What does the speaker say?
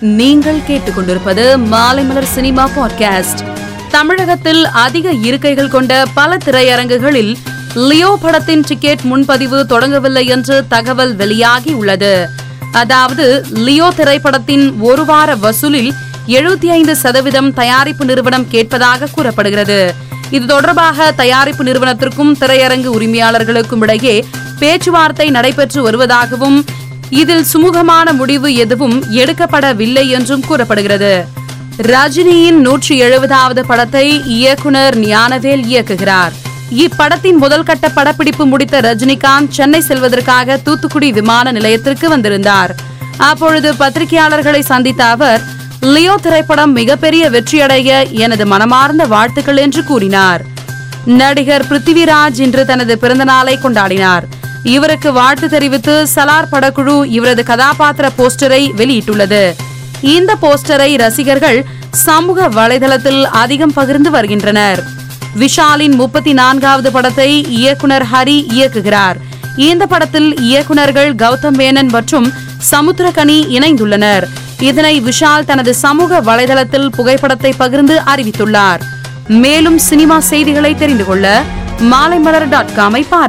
நீங்கள் கேட்டுக்கொண்டிருப்பது Maalaimalar cinema podcast தமிழகத்தில் அதிக இருக்கைகள் கொண்ட பல திரையரங்குகளில் லியோ படத்தின் டிக்கெட் முன்பதிவு தொடங்கவில்லை என்று தகவல் வெளியாகி உள்ளது. அதாவது லியோ திரைப்படத்தின் ஒரு வார வசூலில் எழுபத்தி ஐந்து சதவீதம் தயாரிப்பு நிறுவனம் கேட்பதாக கூறப்படுகிறது. இது தொடர்பாக தயாரிப்பு நிறுவனத்திற்கும் திரையரங்கு உரிமையாளர்களுக்கும் இடையே பேச்சுவார்த்தை நடைபெற்று வருவதாகவும் இதில் சுமூகமான முடிவு எதுவும் எடுக்கப்படவில்லை என்றும் கூறப்படுகிறது. ரஜினியின் நூற்றி எழுபதாவது படத்தை இயக்குனர் ஞானவேல் இயக்குகிறார். இப்படத்தின் முதல் கட்ட படப்பிடிப்பு முடித்த ரஜினிகாந்த் சென்னை செல்வதற்காக தூத்துக்குடி விமான நிலையத்திற்கு வந்திருந்தார். அப்பொழுது பத்திரிகையாளர்களை சந்தித்த அவர் லியோ திரைப்படம் மிகப்பெரிய வெற்றியடைய எனது மனமார்ந்த வாழ்த்துக்கள் என்று கூறினார். நடிகர் பிருத்திவிராஜ் இன்று தனது பிறந்தநாளை கொண்டாடினார். இவருக்கு வாழ்த்து தெரிவித்து சலார் படக்குழு இவரது கதாபாத்திர போஸ்டரை வெளியிட்டுள்ளது. இந்த போஸ்டரை ரசிகர்கள் சமூக வலைதளத்தில் அதிகம் பகிர்ந்து வருகின்றனர். விஷாலின் முப்பத்தி நான்காவது படத்தை இயக்குனர் ஹரி இயக்குகிறார். இந்த படத்தில் இயக்குநர்கள் கௌதம் மேனன் மற்றும் சமுத்திரகனி இணைந்துள்ளனர். இதனை விஷால் தனது சமூக வலைதளத்தில் புகைப்படத்தை பகிர்ந்து அறிவித்துள்ளார். மேலும் சினிமா செய்திகளை தெரிந்து கொள்ள மாலைமலர் டாட் காமை பாருங்கள்.